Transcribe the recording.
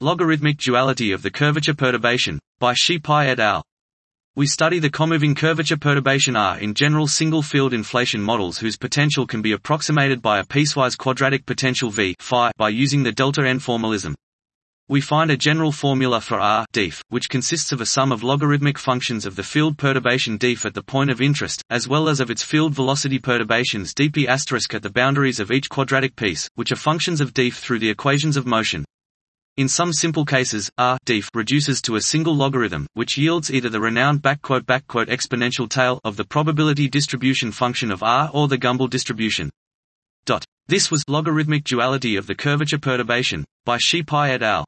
Logarithmic duality of the curvature perturbation, by Shi Pi et al. We study the comoving curvature perturbation R in general single-field inflation models whose potential can be approximated by a piecewise quadratic potential V phi by using the delta n formalism. We find a general formula for R def, which consists of a sum of logarithmic functions of the field perturbation def at the point of interest, as well as of its field velocity perturbations dp at the boundaries of each quadratic piece, which are functions of def through the equations of motion. In some simple cases, R def reduces to a single logarithm, which yields either the renowned backquote backquote exponential tail of the probability distribution function of R or the Gumbel distribution. Dot. This was logarithmic duality of the curvature perturbation by Shi Pi et al.